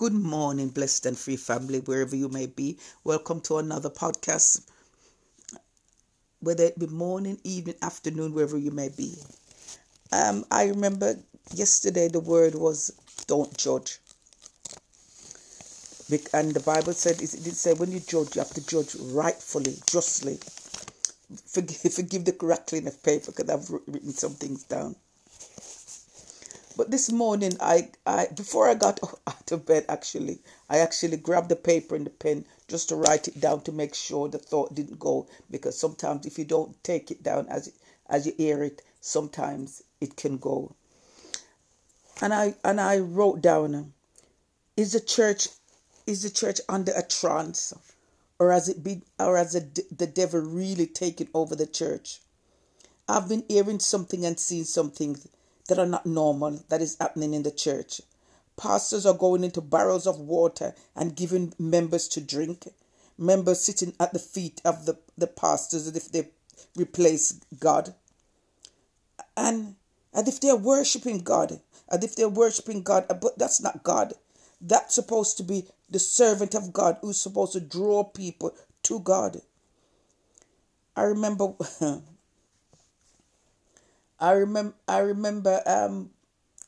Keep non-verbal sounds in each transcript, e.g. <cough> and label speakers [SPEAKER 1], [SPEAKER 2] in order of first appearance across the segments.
[SPEAKER 1] Good morning, blessed and free family, wherever you may be. Welcome to another podcast, whether it be morning, evening, afternoon, wherever you may be. Um, I remember yesterday the word was don't judge. And the Bible said, it did say, when you judge, you have to judge rightfully, justly. Forgive, <laughs> forgive the crackling of paper because I've written some things down. But this morning, I, I before I got <laughs> out of bed, actually, I actually grabbed the paper and the pen just to write it down to make sure the thought didn't go. Because sometimes, if you don't take it down as as you hear it, sometimes it can go. And I and I wrote down: Is the church is the church under a trance, or has it been, or has the, the devil really taken over the church? I've been hearing something and seeing something that are not normal that is happening in the church. Pastors are going into barrels of water and giving members to drink. Members sitting at the feet of the, the pastors as if they replace God. And as if they're worshiping God. As if they're worshiping God. But that's not God. That's supposed to be the servant of God who's supposed to draw people to God. I remember <laughs> I remember I remember um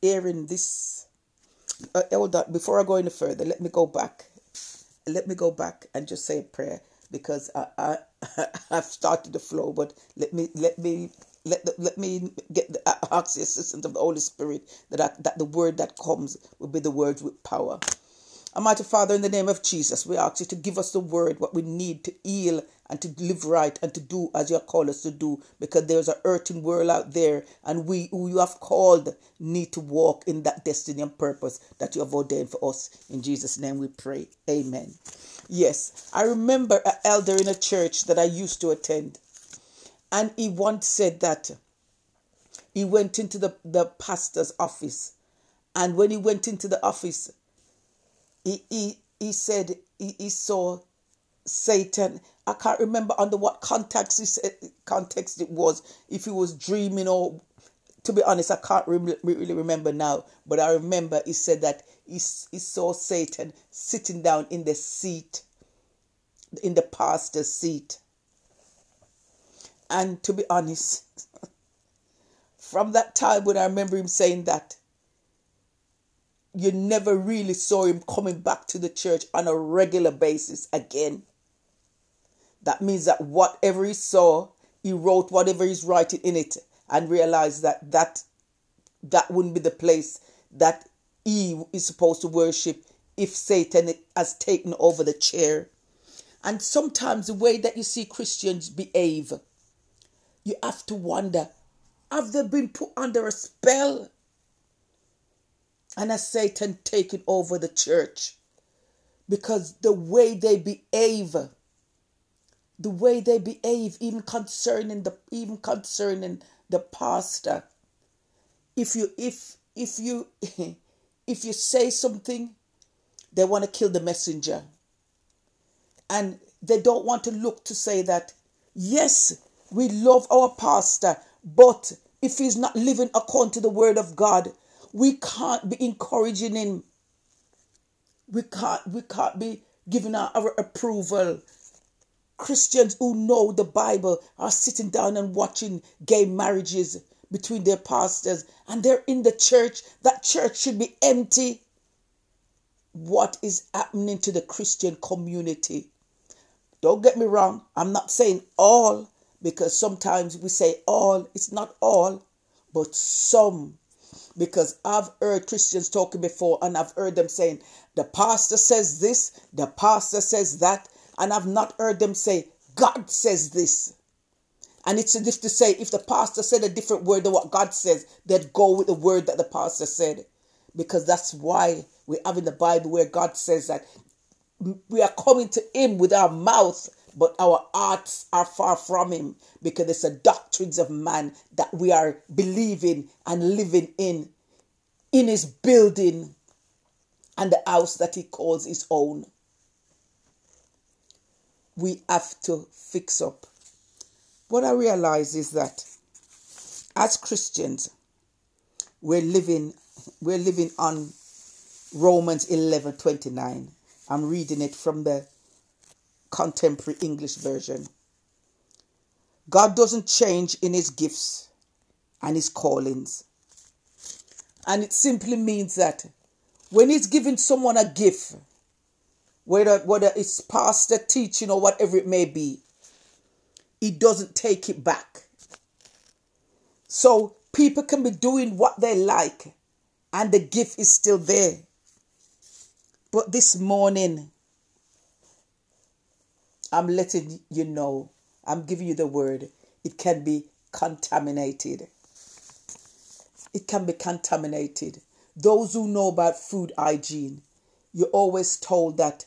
[SPEAKER 1] hearing this uh, hold before I go any further, let me go back. Let me go back and just say a prayer because I, I <laughs> I've started the flow, but let me let me let the, let me get the, ask the assistance of the Holy Spirit that I, that the word that comes will be the words with power. Almighty Father, in the name of Jesus, we ask you to give us the word, what we need to heal and to live right and to do as you have called us to do, because there's a hurting world out there, and we who you have called need to walk in that destiny and purpose that you have ordained for us. In Jesus' name we pray. Amen. Yes, I remember an elder in a church that I used to attend, and he once said that he went into the, the pastor's office, and when he went into the office, he he, he said he, he saw Satan. I can't remember under what context said, context it was. If he was dreaming or, to be honest, I can't really, really remember now. But I remember he said that he, he saw Satan sitting down in the seat, in the pastor's seat. And to be honest, <laughs> from that time when I remember him saying that, you never really saw him coming back to the church on a regular basis again. That means that whatever he saw, he wrote whatever he's writing in it and realized that that, that wouldn't be the place that he is supposed to worship if Satan has taken over the chair. And sometimes the way that you see Christians behave, you have to wonder have they been put under a spell? And has Satan taking over the church? Because the way they behave, the way they behave, even concerning the even concerning the pastor, if you if if you <laughs> if you say something, they want to kill the messenger. And they don't want to look to say that, yes, we love our pastor, but if he's not living according to the word of God, we can't be encouraging him. We can't we can't be giving our, our approval. Christians who know the Bible are sitting down and watching gay marriages between their pastors and they're in the church. That church should be empty. What is happening to the Christian community? Don't get me wrong, I'm not saying all because sometimes we say all, it's not all, but some because I've heard Christians talking before and I've heard them saying, the pastor says this, the pastor says that, and I've not heard them say, God says this. And it's as if to say, if the pastor said a different word than what God says, they'd go with the word that the pastor said. Because that's why we have in the Bible where God says that we are coming to Him with our mouth but our hearts are far from him because it's the doctrines of man that we are believing and living in in his building and the house that he calls his own we have to fix up what i realize is that as christians we're living we're living on Romans 11 29. I'm reading it from the contemporary English version. God doesn't change in his gifts and his callings. And it simply means that when he's giving someone a gift, whether, whether it's pastor teaching or whatever it may be, he doesn't take it back. So people can be doing what they like and the gift is still there. But this morning, I'm letting you know, I'm giving you the word, it can be contaminated. It can be contaminated. Those who know about food hygiene, you're always told that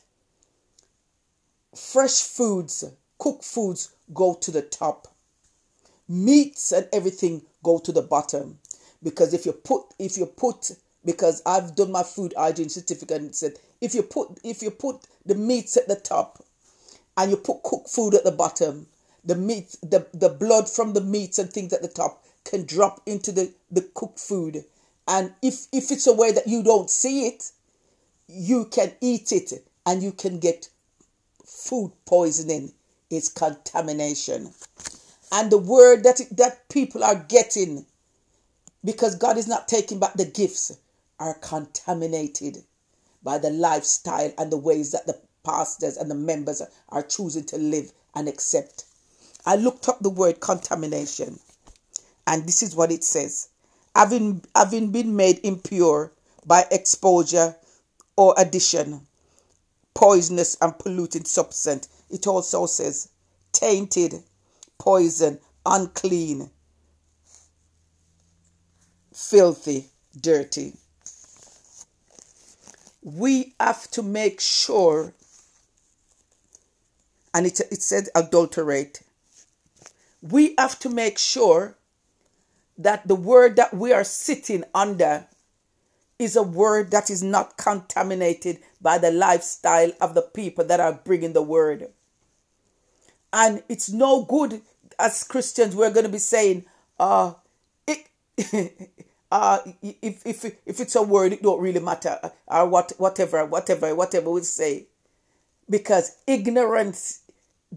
[SPEAKER 1] fresh foods, cooked foods, go to the top. Meats and everything go to the bottom. Because if you put, if you put, because I've done my food hygiene certificate and said if you put if you put the meats at the top and you put cooked food at the bottom, the meat the, the blood from the meats and things at the top can drop into the, the cooked food. And if if it's a way that you don't see it, you can eat it and you can get food poisoning. It's contamination. And the word that that people are getting because God is not taking back the gifts are contaminated by the lifestyle and the ways that the pastors and the members are choosing to live and accept. I looked up the word contamination, and this is what it says having, having been made impure by exposure or addition, poisonous and polluting substance. It also says tainted, poison, unclean, filthy, dirty we have to make sure, and it, it said adulterate, we have to make sure that the word that we are sitting under is a word that is not contaminated by the lifestyle of the people that are bringing the word. And it's no good as Christians, we're going to be saying, uh, it, <laughs> uh, if if if it's a word, it don't really matter, uh, or what whatever whatever whatever we say, because ignorance,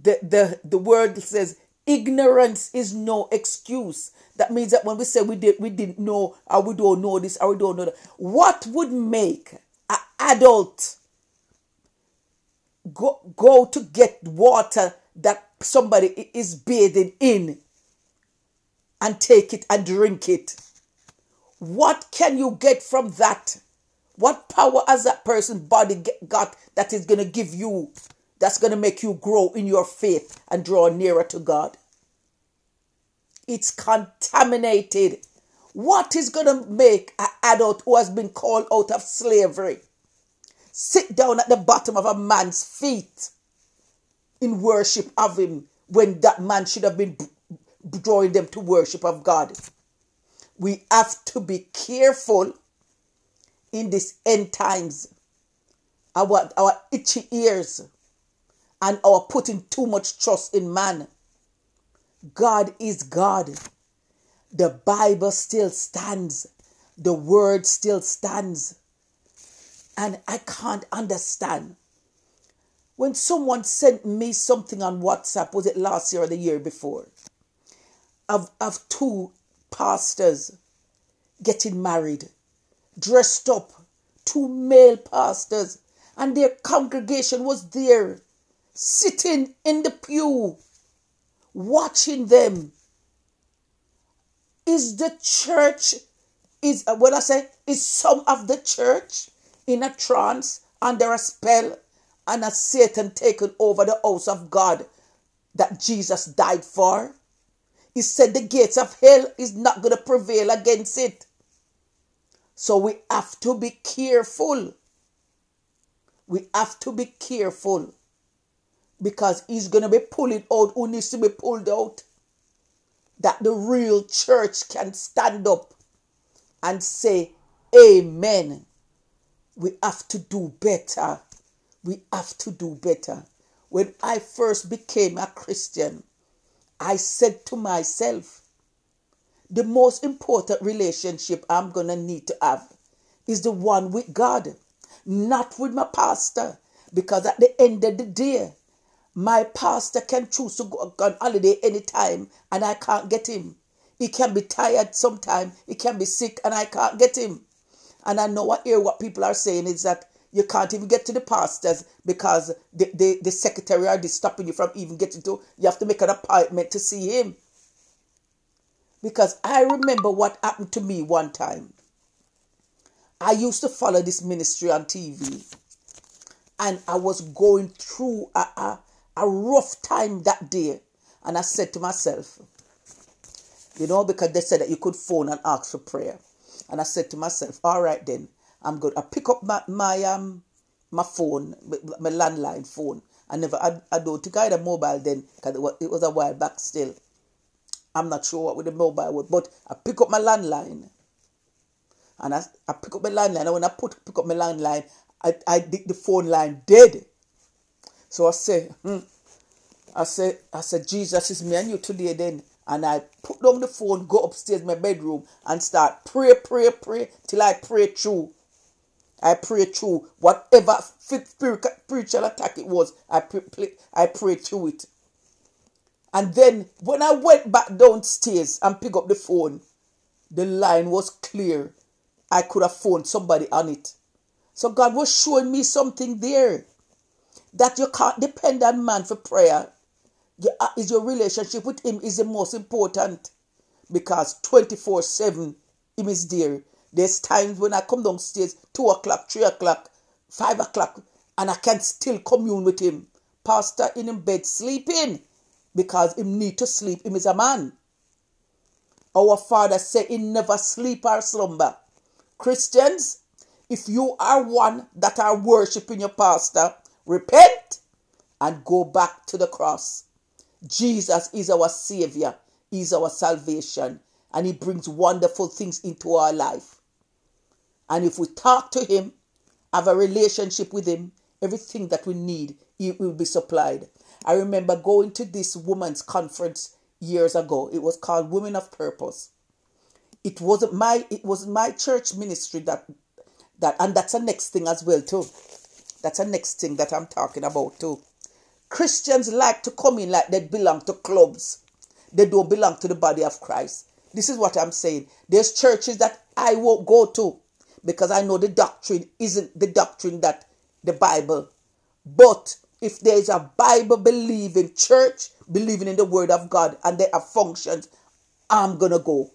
[SPEAKER 1] the the the word says ignorance is no excuse. That means that when we say we did we didn't know or we don't know this or we don't know that, what would make an adult go go to get water that somebody is bathing in and take it and drink it? What can you get from that? What power has that person's body got that is going to give you, that's going to make you grow in your faith and draw nearer to God? It's contaminated. What is going to make an adult who has been called out of slavery sit down at the bottom of a man's feet in worship of him when that man should have been drawing them to worship of God? we have to be careful in these end times. Our, our itchy ears and our putting too much trust in man. God is God. The Bible still stands. The word still stands. And I can't understand. When someone sent me something on WhatsApp, was it last year or the year before? Of, of two pastors getting married, dressed up, two male pastors, and their congregation was there, sitting in the pew, watching them. Is the church, is uh, what I say, is some of the church in a trance, under a spell, and a Satan taken over the house of God that Jesus died for? He said the gates of hell is not going to prevail against it. So we have to be careful. We have to be careful because he's going to be pulling out who needs to be pulled out. That the real church can stand up and say, Amen. We have to do better. We have to do better. When I first became a Christian, I said to myself, the most important relationship I'm going to need to have is the one with God. not with my pastor. Because at the end of the day, my pastor can choose to go on holiday anytime and I can't get him. He can be tired sometime, he can be sick and I can't get him. And I know I hear what people are saying is that you can't even get to the pastors because the, the, the secretary are stopping you from even getting to you have to make an appointment to see him. Because I remember what happened to me one time. I used to follow this ministry on TV and I was going through a, a, a rough time that day. And I said to myself, you know, because they said that you could phone and ask for prayer. And I said to myself, all right then, I'm good. I pick up my, my um my phone, my landline phone. I never, I, I don't think I had a mobile then because it was, it was a while back still. I'm not sure what with the mobile was, but I pick up my landline and I, I pick up my landline. And when I put pick up my landline, I, I the phone line dead. So I say, hmm. I say, I said, Jesus is me and you today then. And I put down the phone, go upstairs my bedroom and start pray, pray, pray till I pray through. I pray through whatever spiritual attack it was. I pray, I pray through it. And then when I went back downstairs and pick up the phone, the line was clear. I could have phoned somebody on it. So God was showing me something there that you can't depend on man for prayer. Uh, is your relationship with him is the most important because 24 7 him is there. There's times when I come downstairs, 2 o'clock, 3 o'clock, 5 o'clock, and I can still commune with him. Pastor in him bed sleeping because him need to sleep. Him is a man. Our father said he never sleep or slumber. Christians, if you are one that are worshiping your pastor, repent and go back to the cross. Jesus is our Savior, is our salvation, and He brings wonderful things into our life. And if we talk to Him, have a relationship with Him, everything that we need, He will be supplied. I remember going to this woman's conference years ago. It was called Women of Purpose. It wasn't my it was my church ministry that that and that's the next thing as well too. That's the next thing that I'm talking about too. Christians like to come in like they belong to clubs. They don't belong to the body of Christ. This is what I'm saying. There's churches that I won't go to because I know the doctrine isn't the doctrine that the Bible. But if there is a Bible believing church, believing in the word of God, and there are functions, I'm gonna go.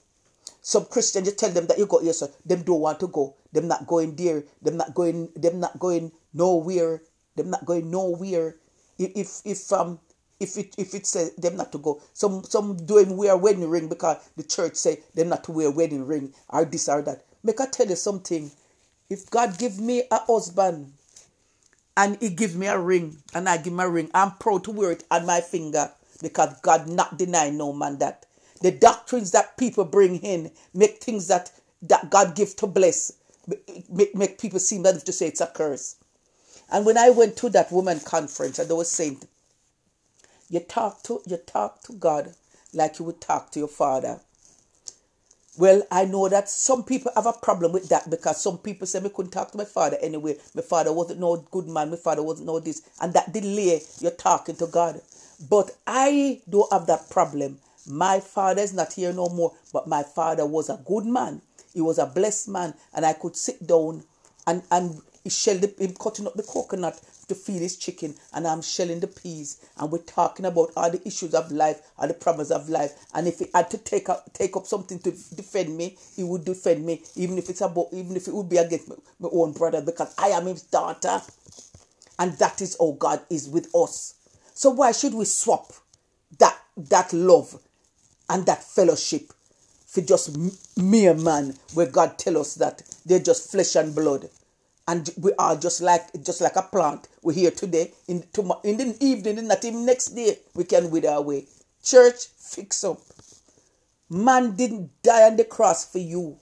[SPEAKER 1] Some Christians, you tell them that you go so them don't want to go. Them not going there. Them not going. Them not going nowhere. Them not going nowhere. If if um if it if it says them not to go, some some doing wear wedding ring because the church say them not to wear wedding ring or this or that. Make I tell you something. If God give me a husband and he give me a ring and I give a ring, I'm proud to wear it on my finger because God not deny no man that. The doctrines that people bring in make things that, that God give to bless, make, make people seem as if to say it's a curse. And when I went to that woman conference and they were saying, you talk to you talk to God like you would talk to your father. Well, I know that some people have a problem with that because some people say, I couldn't talk to my father anyway. My father wasn't no good man. My father wasn't no this. And that delay you're talking to God. But I don't have that problem. My father is not here no more, but my father was a good man. He was a blessed man. And I could sit down and, and he shelled the, him cutting up the coconut to feed his chicken and I'm shelling the peas and we're talking about all the issues of life, all the problems of life. And if he had to take up take up something to defend me, he would defend me, even if it's about even if it would be against my, my own brother, because I am his daughter. And that is how God is with us. So why should we swap that that love and that fellowship for just mere man where God tell us that they're just flesh and blood? And we are just like just like a plant. We're here today. In tomorrow, in the evening, not even next day, we can wither away. Church, fix up. Man didn't die on the cross for you.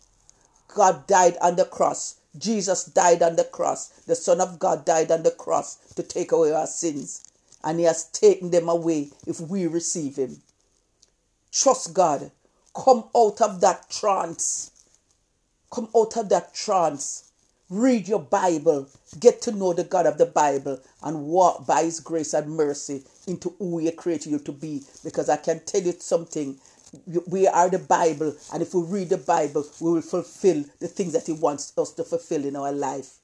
[SPEAKER 1] God died on the cross. Jesus died on the cross. The Son of God died on the cross to take away our sins. And He has taken them away if we receive Him. Trust God. Come out of that trance. Come out of that trance Read your Bible. Get to know the God of the Bible and walk by His grace and mercy into who He created you to be. Because I can tell you something. We are the Bible, and if we read the Bible, we will fulfill the things that He wants us to fulfill in our life.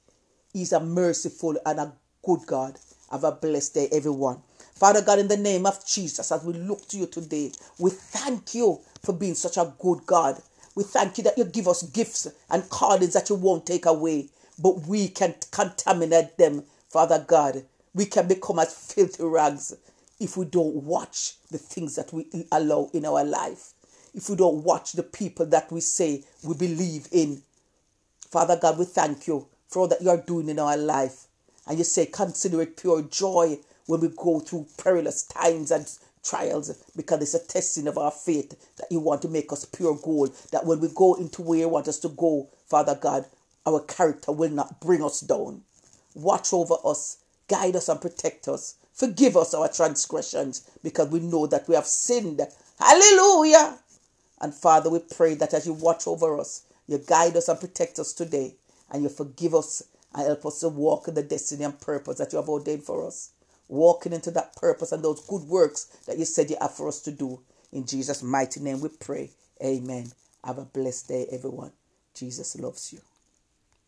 [SPEAKER 1] He's a merciful and a good God. Have a blessed day, everyone. Father God, in the name of Jesus, as we look to you today, we thank you for being such a good God. We thank you that you give us gifts and callings that you won't take away but we can contaminate them, Father God. We can become as filthy rags if we don't watch the things that we allow in our life. If we don't watch the people that we say we believe in. Father God, we thank you for all that you are doing in our life. And you say, consider it pure joy when we go through perilous times and trials because it's a testing of our faith that you want to make us pure gold. That when we go into where you want us to go, Father God, our character will not bring us down. Watch over us, guide us, and protect us. Forgive us our transgressions because we know that we have sinned. Hallelujah. And Father, we pray that as you watch over us, you guide us and protect us today, and you forgive us and help us to walk in the destiny and purpose that you have ordained for us. Walking into that purpose and those good works that you said you have for us to do. In Jesus' mighty name we pray. Amen. Have a blessed day, everyone. Jesus loves you.